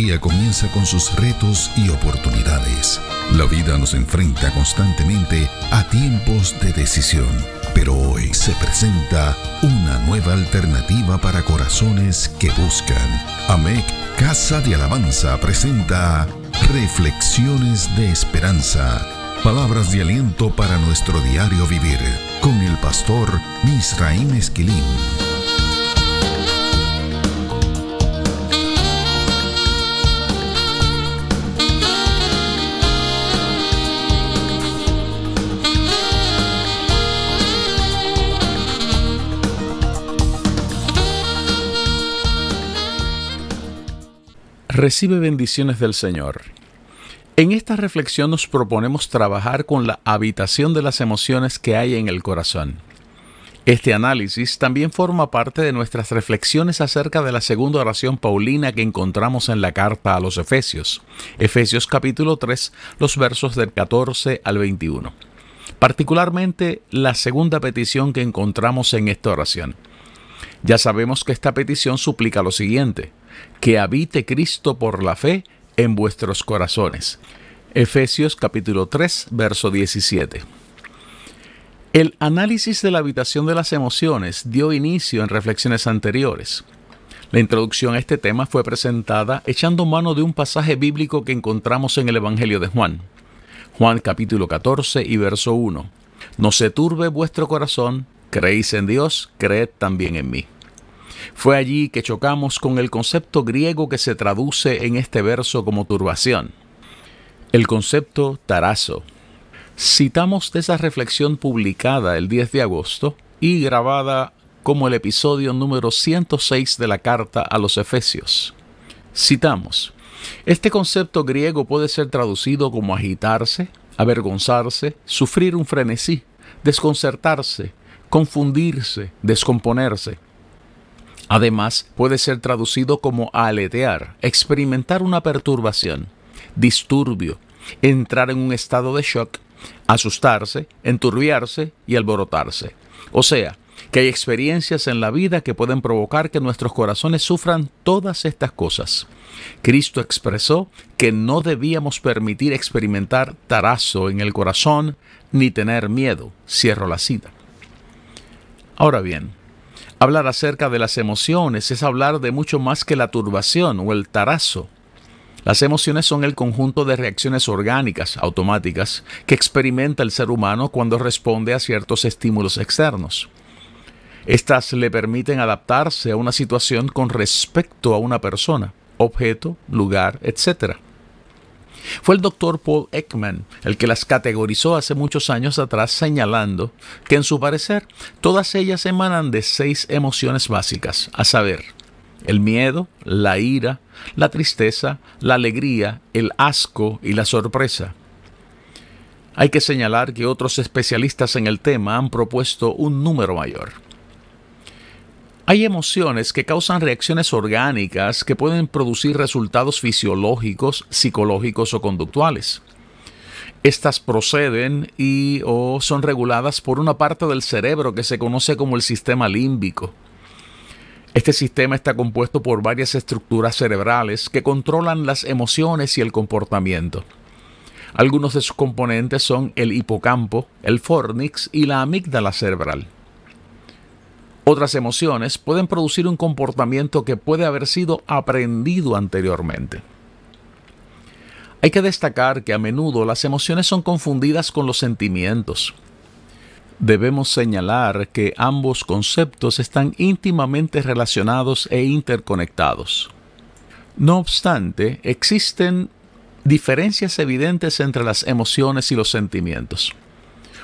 día comienza con sus retos y oportunidades. La vida nos enfrenta constantemente a tiempos de decisión, pero hoy se presenta una nueva alternativa para corazones que buscan. AMEC Casa de Alabanza presenta Reflexiones de Esperanza. Palabras de aliento para nuestro diario vivir con el pastor Misraim Esquilín. Recibe bendiciones del Señor. En esta reflexión nos proponemos trabajar con la habitación de las emociones que hay en el corazón. Este análisis también forma parte de nuestras reflexiones acerca de la segunda oración paulina que encontramos en la carta a los Efesios, Efesios capítulo 3, los versos del 14 al 21. Particularmente la segunda petición que encontramos en esta oración. Ya sabemos que esta petición suplica lo siguiente, que habite Cristo por la fe en vuestros corazones. Efesios capítulo 3, verso 17. El análisis de la habitación de las emociones dio inicio en reflexiones anteriores. La introducción a este tema fue presentada echando mano de un pasaje bíblico que encontramos en el Evangelio de Juan. Juan capítulo 14 y verso 1. No se turbe vuestro corazón, creéis en Dios, creed también en mí. Fue allí que chocamos con el concepto griego que se traduce en este verso como turbación. El concepto tarazo. Citamos de esa reflexión publicada el 10 de agosto y grabada como el episodio número 106 de la carta a los Efesios. Citamos, este concepto griego puede ser traducido como agitarse, avergonzarse, sufrir un frenesí, desconcertarse, confundirse, descomponerse. Además, puede ser traducido como aletear, experimentar una perturbación, disturbio, entrar en un estado de shock, asustarse, enturbiarse y alborotarse. O sea, que hay experiencias en la vida que pueden provocar que nuestros corazones sufran todas estas cosas. Cristo expresó que no debíamos permitir experimentar tarazo en el corazón ni tener miedo. Cierro la cita. Ahora bien, Hablar acerca de las emociones es hablar de mucho más que la turbación o el tarazo. Las emociones son el conjunto de reacciones orgánicas, automáticas, que experimenta el ser humano cuando responde a ciertos estímulos externos. Estas le permiten adaptarse a una situación con respecto a una persona, objeto, lugar, etc. Fue el doctor Paul Ekman el que las categorizó hace muchos años atrás señalando que en su parecer todas ellas emanan de seis emociones básicas, a saber, el miedo, la ira, la tristeza, la alegría, el asco y la sorpresa. Hay que señalar que otros especialistas en el tema han propuesto un número mayor. Hay emociones que causan reacciones orgánicas que pueden producir resultados fisiológicos, psicológicos o conductuales. Estas proceden y o son reguladas por una parte del cerebro que se conoce como el sistema límbico. Este sistema está compuesto por varias estructuras cerebrales que controlan las emociones y el comportamiento. Algunos de sus componentes son el hipocampo, el fornix y la amígdala cerebral. Otras emociones pueden producir un comportamiento que puede haber sido aprendido anteriormente. Hay que destacar que a menudo las emociones son confundidas con los sentimientos. Debemos señalar que ambos conceptos están íntimamente relacionados e interconectados. No obstante, existen diferencias evidentes entre las emociones y los sentimientos.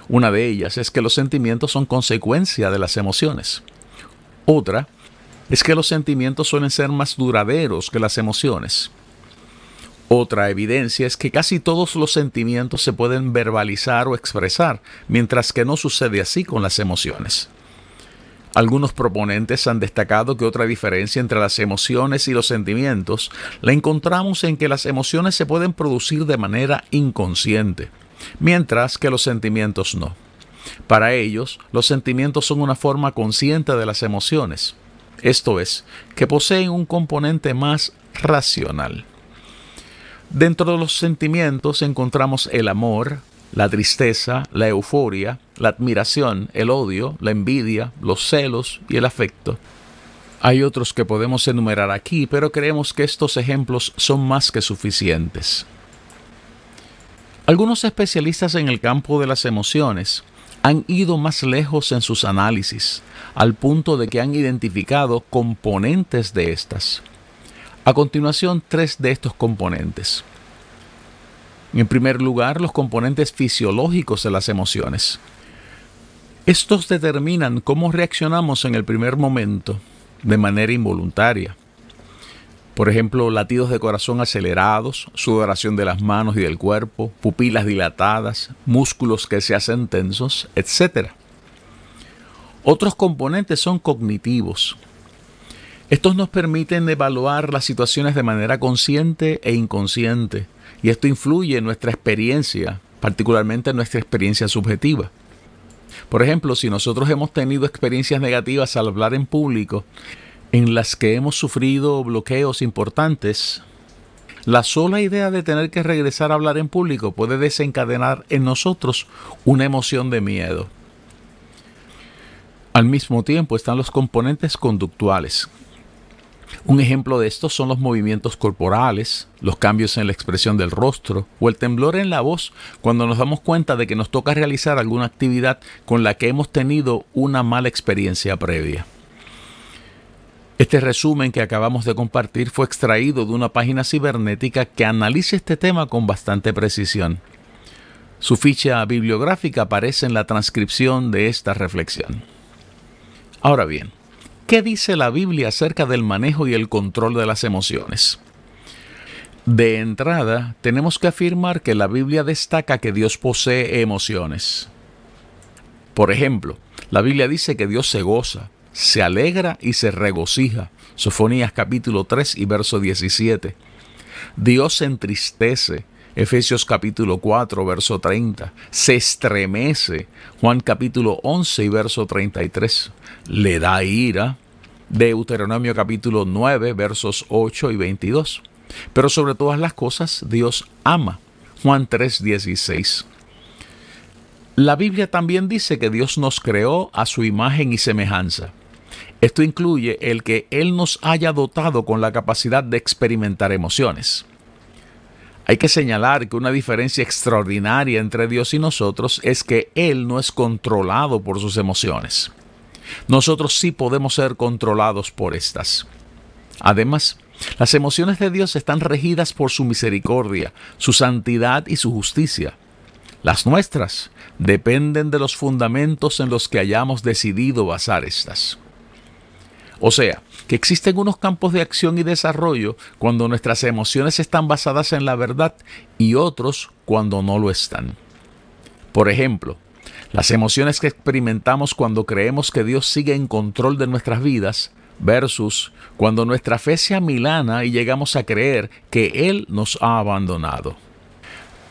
Una de ellas es que los sentimientos son consecuencia de las emociones. Otra es que los sentimientos suelen ser más duraderos que las emociones. Otra evidencia es que casi todos los sentimientos se pueden verbalizar o expresar, mientras que no sucede así con las emociones. Algunos proponentes han destacado que otra diferencia entre las emociones y los sentimientos la encontramos en que las emociones se pueden producir de manera inconsciente, mientras que los sentimientos no. Para ellos, los sentimientos son una forma consciente de las emociones, esto es, que poseen un componente más racional. Dentro de los sentimientos encontramos el amor, la tristeza, la euforia, la admiración, el odio, la envidia, los celos y el afecto. Hay otros que podemos enumerar aquí, pero creemos que estos ejemplos son más que suficientes. Algunos especialistas en el campo de las emociones han ido más lejos en sus análisis, al punto de que han identificado componentes de estas. A continuación, tres de estos componentes. En primer lugar, los componentes fisiológicos de las emociones. Estos determinan cómo reaccionamos en el primer momento de manera involuntaria. Por ejemplo, latidos de corazón acelerados, sudoración de las manos y del cuerpo, pupilas dilatadas, músculos que se hacen tensos, etc. Otros componentes son cognitivos. Estos nos permiten evaluar las situaciones de manera consciente e inconsciente, y esto influye en nuestra experiencia, particularmente en nuestra experiencia subjetiva. Por ejemplo, si nosotros hemos tenido experiencias negativas al hablar en público, en las que hemos sufrido bloqueos importantes, la sola idea de tener que regresar a hablar en público puede desencadenar en nosotros una emoción de miedo. Al mismo tiempo están los componentes conductuales, un ejemplo de esto son los movimientos corporales, los cambios en la expresión del rostro o el temblor en la voz cuando nos damos cuenta de que nos toca realizar alguna actividad con la que hemos tenido una mala experiencia previa. Este resumen que acabamos de compartir fue extraído de una página cibernética que analiza este tema con bastante precisión. Su ficha bibliográfica aparece en la transcripción de esta reflexión. Ahora bien, ¿Qué dice la Biblia acerca del manejo y el control de las emociones? De entrada, tenemos que afirmar que la Biblia destaca que Dios posee emociones. Por ejemplo, la Biblia dice que Dios se goza, se alegra y se regocija. Sofonías capítulo 3 y verso 17. Dios se entristece. Efesios capítulo 4, verso 30. Se estremece. Juan capítulo 11 y verso 33 le da ira. Deuteronomio capítulo 9 versos 8 y 22. Pero sobre todas las cosas Dios ama. Juan 3, 16. La Biblia también dice que Dios nos creó a su imagen y semejanza. Esto incluye el que Él nos haya dotado con la capacidad de experimentar emociones. Hay que señalar que una diferencia extraordinaria entre Dios y nosotros es que Él no es controlado por sus emociones. Nosotros sí podemos ser controlados por estas. Además, las emociones de Dios están regidas por su misericordia, su santidad y su justicia. Las nuestras dependen de los fundamentos en los que hayamos decidido basar estas. O sea, que existen unos campos de acción y desarrollo cuando nuestras emociones están basadas en la verdad y otros cuando no lo están. Por ejemplo, las emociones que experimentamos cuando creemos que Dios sigue en control de nuestras vidas versus cuando nuestra fe se amilana y llegamos a creer que Él nos ha abandonado.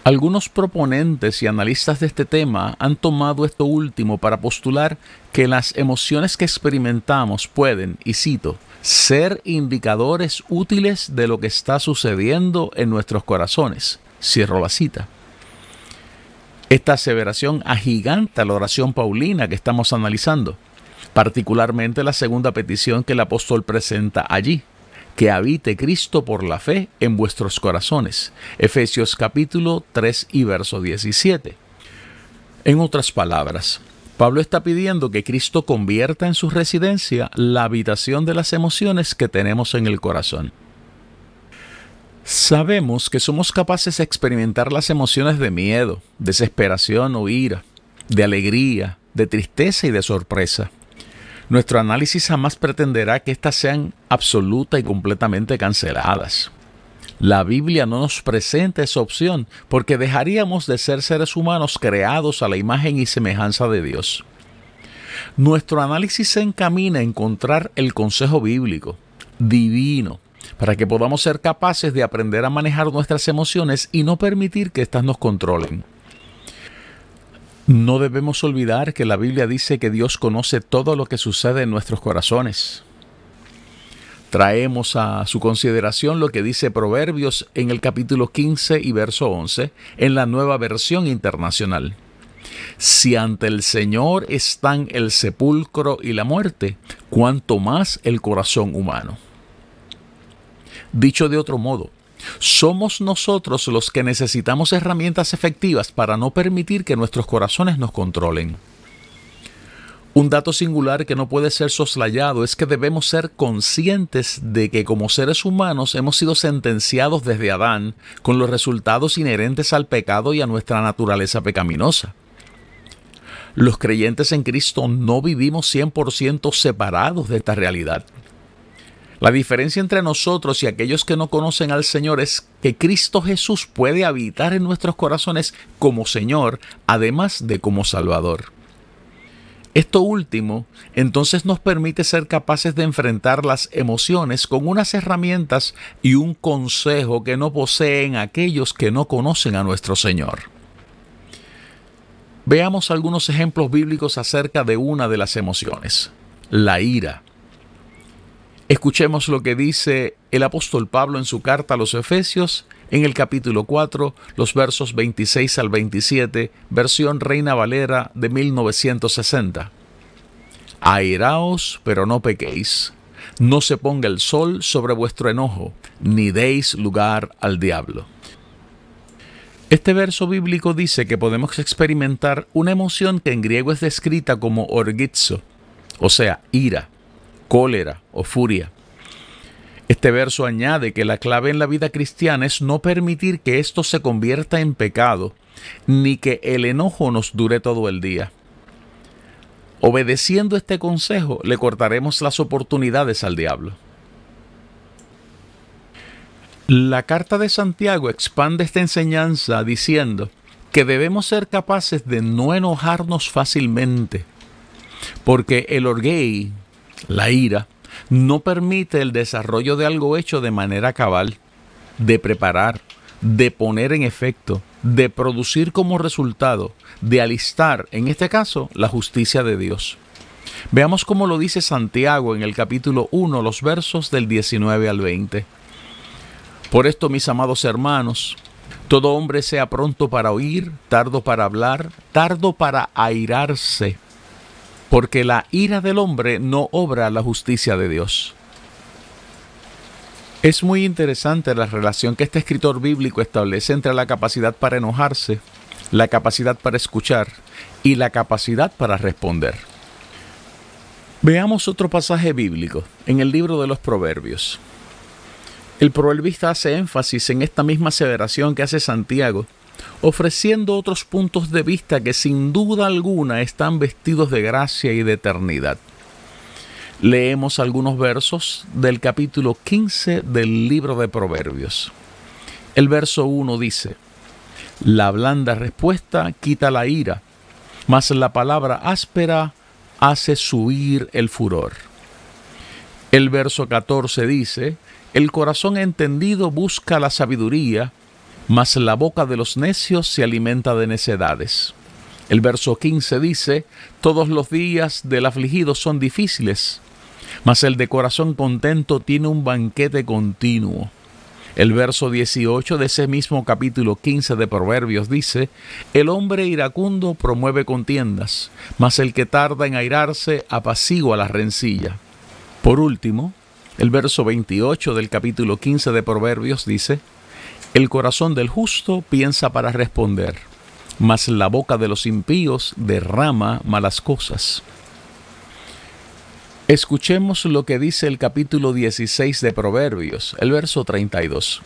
Algunos proponentes y analistas de este tema han tomado esto último para postular que las emociones que experimentamos pueden, y cito, ser indicadores útiles de lo que está sucediendo en nuestros corazones. Cierro la cita. Esta aseveración agiganta la oración paulina que estamos analizando, particularmente la segunda petición que el apóstol presenta allí, que habite Cristo por la fe en vuestros corazones. Efesios capítulo 3 y verso 17. En otras palabras, Pablo está pidiendo que Cristo convierta en su residencia la habitación de las emociones que tenemos en el corazón. Sabemos que somos capaces de experimentar las emociones de miedo, desesperación o ira, de alegría, de tristeza y de sorpresa. Nuestro análisis jamás pretenderá que éstas sean absoluta y completamente canceladas. La Biblia no nos presenta esa opción porque dejaríamos de ser seres humanos creados a la imagen y semejanza de Dios. Nuestro análisis se encamina a encontrar el consejo bíblico, divino, para que podamos ser capaces de aprender a manejar nuestras emociones y no permitir que éstas nos controlen. No debemos olvidar que la Biblia dice que Dios conoce todo lo que sucede en nuestros corazones. Traemos a su consideración lo que dice Proverbios en el capítulo 15 y verso 11 en la nueva versión internacional. Si ante el Señor están el sepulcro y la muerte, cuanto más el corazón humano. Dicho de otro modo, somos nosotros los que necesitamos herramientas efectivas para no permitir que nuestros corazones nos controlen. Un dato singular que no puede ser soslayado es que debemos ser conscientes de que como seres humanos hemos sido sentenciados desde Adán con los resultados inherentes al pecado y a nuestra naturaleza pecaminosa. Los creyentes en Cristo no vivimos 100% separados de esta realidad. La diferencia entre nosotros y aquellos que no conocen al Señor es que Cristo Jesús puede habitar en nuestros corazones como Señor, además de como Salvador. Esto último entonces nos permite ser capaces de enfrentar las emociones con unas herramientas y un consejo que no poseen aquellos que no conocen a nuestro Señor. Veamos algunos ejemplos bíblicos acerca de una de las emociones, la ira. Escuchemos lo que dice el apóstol Pablo en su carta a los Efesios en el capítulo 4, los versos 26 al 27, versión Reina Valera de 1960. Airaos, pero no pequéis. No se ponga el sol sobre vuestro enojo, ni deis lugar al diablo. Este verso bíblico dice que podemos experimentar una emoción que en griego es descrita como orgizo, o sea, ira, cólera o furia. Este verso añade que la clave en la vida cristiana es no permitir que esto se convierta en pecado, ni que el enojo nos dure todo el día. Obedeciendo este consejo, le cortaremos las oportunidades al diablo. La carta de Santiago expande esta enseñanza diciendo que debemos ser capaces de no enojarnos fácilmente, porque el orguey, la ira, no permite el desarrollo de algo hecho de manera cabal, de preparar, de poner en efecto, de producir como resultado, de alistar, en este caso, la justicia de Dios. Veamos cómo lo dice Santiago en el capítulo 1, los versos del 19 al 20. Por esto, mis amados hermanos, todo hombre sea pronto para oír, tardo para hablar, tardo para airarse, porque la ira del hombre no obra la justicia de Dios. Es muy interesante la relación que este escritor bíblico establece entre la capacidad para enojarse, la capacidad para escuchar y la capacidad para responder. Veamos otro pasaje bíblico en el libro de los Proverbios. El proverbista hace énfasis en esta misma aseveración que hace Santiago, ofreciendo otros puntos de vista que sin duda alguna están vestidos de gracia y de eternidad. Leemos algunos versos del capítulo 15 del libro de Proverbios. El verso 1 dice, La blanda respuesta quita la ira, mas la palabra áspera hace subir el furor. El verso 14 dice, el corazón entendido busca la sabiduría, mas la boca de los necios se alimenta de necedades. El verso 15 dice, Todos los días del afligido son difíciles, mas el de corazón contento tiene un banquete continuo. El verso 18 de ese mismo capítulo 15 de Proverbios dice, El hombre iracundo promueve contiendas, mas el que tarda en airarse apacigua la rencilla. Por último, el verso 28 del capítulo 15 de Proverbios dice, El corazón del justo piensa para responder, mas la boca de los impíos derrama malas cosas. Escuchemos lo que dice el capítulo 16 de Proverbios, el verso 32.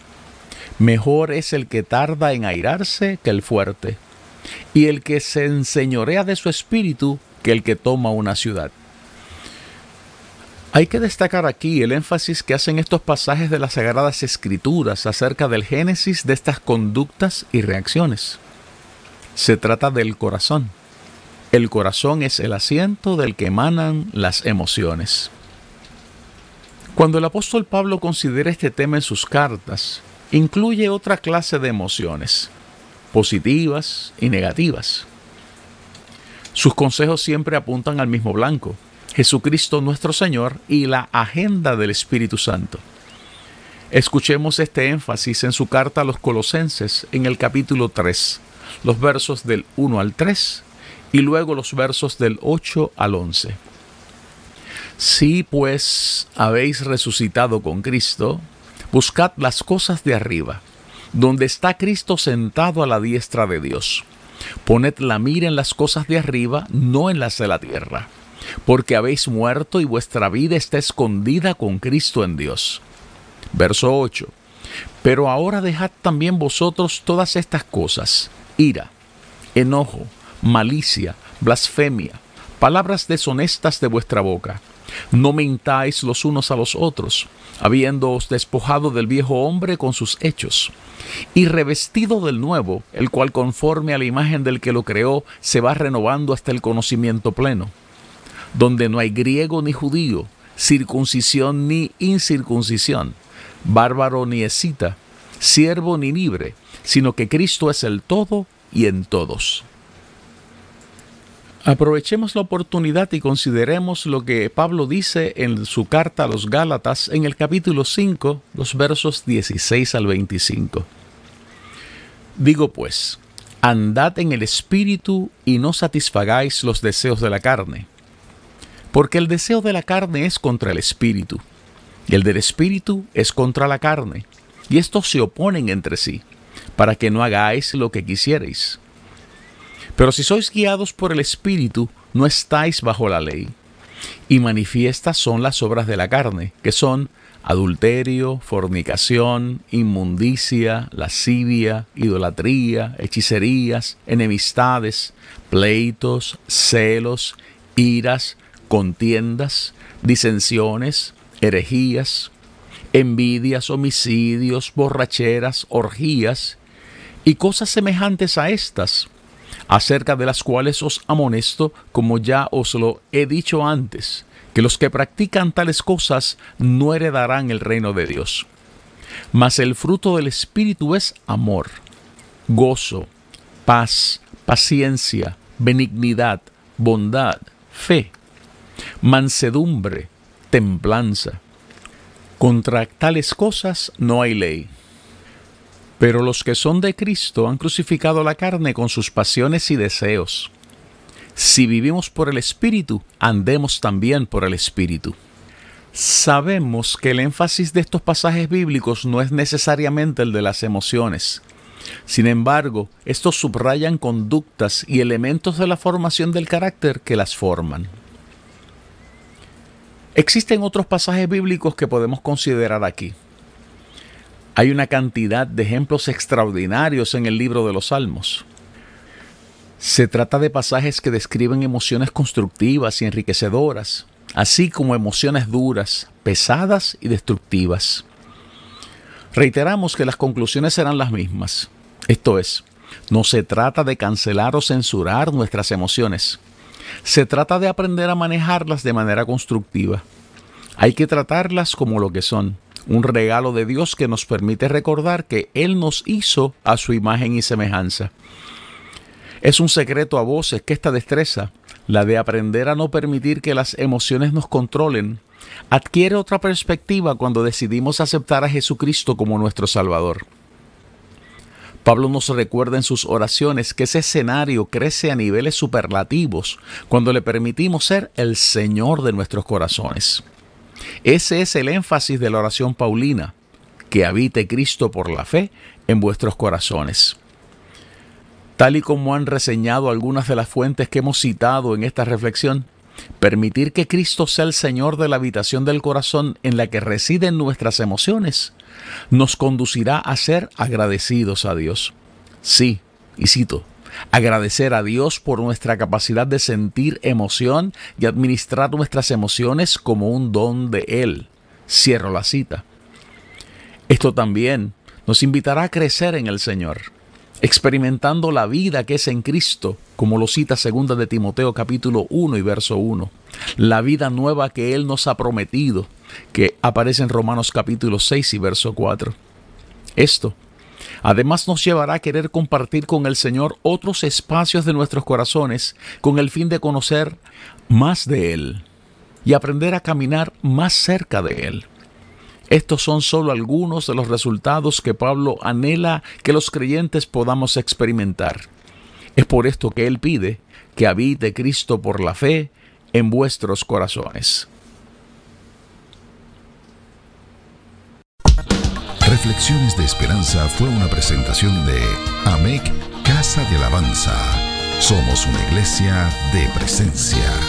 Mejor es el que tarda en airarse que el fuerte, y el que se enseñorea de su espíritu que el que toma una ciudad. Hay que destacar aquí el énfasis que hacen estos pasajes de las Sagradas Escrituras acerca del génesis de estas conductas y reacciones. Se trata del corazón. El corazón es el asiento del que emanan las emociones. Cuando el apóstol Pablo considera este tema en sus cartas, incluye otra clase de emociones, positivas y negativas. Sus consejos siempre apuntan al mismo blanco, Jesucristo nuestro Señor y la agenda del Espíritu Santo. Escuchemos este énfasis en su carta a los colosenses en el capítulo 3, los versos del 1 al 3 y luego los versos del 8 al 11. Si pues habéis resucitado con Cristo, buscad las cosas de arriba, donde está Cristo sentado a la diestra de Dios. Poned la mira en las cosas de arriba, no en las de la tierra, porque habéis muerto y vuestra vida está escondida con Cristo en Dios. Verso 8. Pero ahora dejad también vosotros todas estas cosas, ira, enojo, malicia, blasfemia, palabras deshonestas de vuestra boca. No mintáis los unos a los otros, habiéndoos despojado del viejo hombre con sus hechos, y revestido del nuevo, el cual conforme a la imagen del que lo creó, se va renovando hasta el conocimiento pleno, donde no hay griego ni judío, circuncisión ni incircuncisión, bárbaro ni escita, siervo ni libre, sino que Cristo es el todo y en todos. Aprovechemos la oportunidad y consideremos lo que Pablo dice en su carta a los Gálatas en el capítulo 5, los versos 16 al 25. Digo pues, andad en el Espíritu y no satisfagáis los deseos de la carne, porque el deseo de la carne es contra el Espíritu, y el del Espíritu es contra la carne, y estos se oponen entre sí, para que no hagáis lo que quisierais. Pero si sois guiados por el Espíritu, no estáis bajo la ley. Y manifiestas son las obras de la carne, que son adulterio, fornicación, inmundicia, lascivia, idolatría, hechicerías, enemistades, pleitos, celos, iras, contiendas, disensiones, herejías, envidias, homicidios, borracheras, orgías y cosas semejantes a estas acerca de las cuales os amonesto, como ya os lo he dicho antes, que los que practican tales cosas no heredarán el reino de Dios. Mas el fruto del Espíritu es amor, gozo, paz, paciencia, benignidad, bondad, fe, mansedumbre, templanza. Contra tales cosas no hay ley. Pero los que son de Cristo han crucificado la carne con sus pasiones y deseos. Si vivimos por el Espíritu, andemos también por el Espíritu. Sabemos que el énfasis de estos pasajes bíblicos no es necesariamente el de las emociones. Sin embargo, estos subrayan conductas y elementos de la formación del carácter que las forman. Existen otros pasajes bíblicos que podemos considerar aquí. Hay una cantidad de ejemplos extraordinarios en el libro de los Salmos. Se trata de pasajes que describen emociones constructivas y enriquecedoras, así como emociones duras, pesadas y destructivas. Reiteramos que las conclusiones serán las mismas. Esto es, no se trata de cancelar o censurar nuestras emociones. Se trata de aprender a manejarlas de manera constructiva. Hay que tratarlas como lo que son, un regalo de Dios que nos permite recordar que Él nos hizo a su imagen y semejanza. Es un secreto a voces que esta destreza, la de aprender a no permitir que las emociones nos controlen, adquiere otra perspectiva cuando decidimos aceptar a Jesucristo como nuestro Salvador. Pablo nos recuerda en sus oraciones que ese escenario crece a niveles superlativos cuando le permitimos ser el Señor de nuestros corazones. Ese es el énfasis de la oración paulina, que habite Cristo por la fe en vuestros corazones. Tal y como han reseñado algunas de las fuentes que hemos citado en esta reflexión, permitir que Cristo sea el Señor de la habitación del corazón en la que residen nuestras emociones, nos conducirá a ser agradecidos a Dios. Sí, y cito, agradecer a Dios por nuestra capacidad de sentir emoción y administrar nuestras emociones como un don de Él. Cierro la cita. Esto también nos invitará a crecer en el Señor, experimentando la vida que es en Cristo, como lo cita segunda de Timoteo capítulo 1 y verso 1, la vida nueva que Él nos ha prometido, que aparece en Romanos capítulo 6 y verso 4. Esto Además nos llevará a querer compartir con el Señor otros espacios de nuestros corazones con el fin de conocer más de Él. y aprender a caminar más cerca de Él. Estos son solo algunos de los resultados que Pablo anhela que los creyentes podamos experimentar. Es por esto que Él pide que habite Cristo por la fe en vuestros corazones. Reflexiones de Esperanza fue una presentación de AMEC Casa de Alabanza. Somos una iglesia de presencia.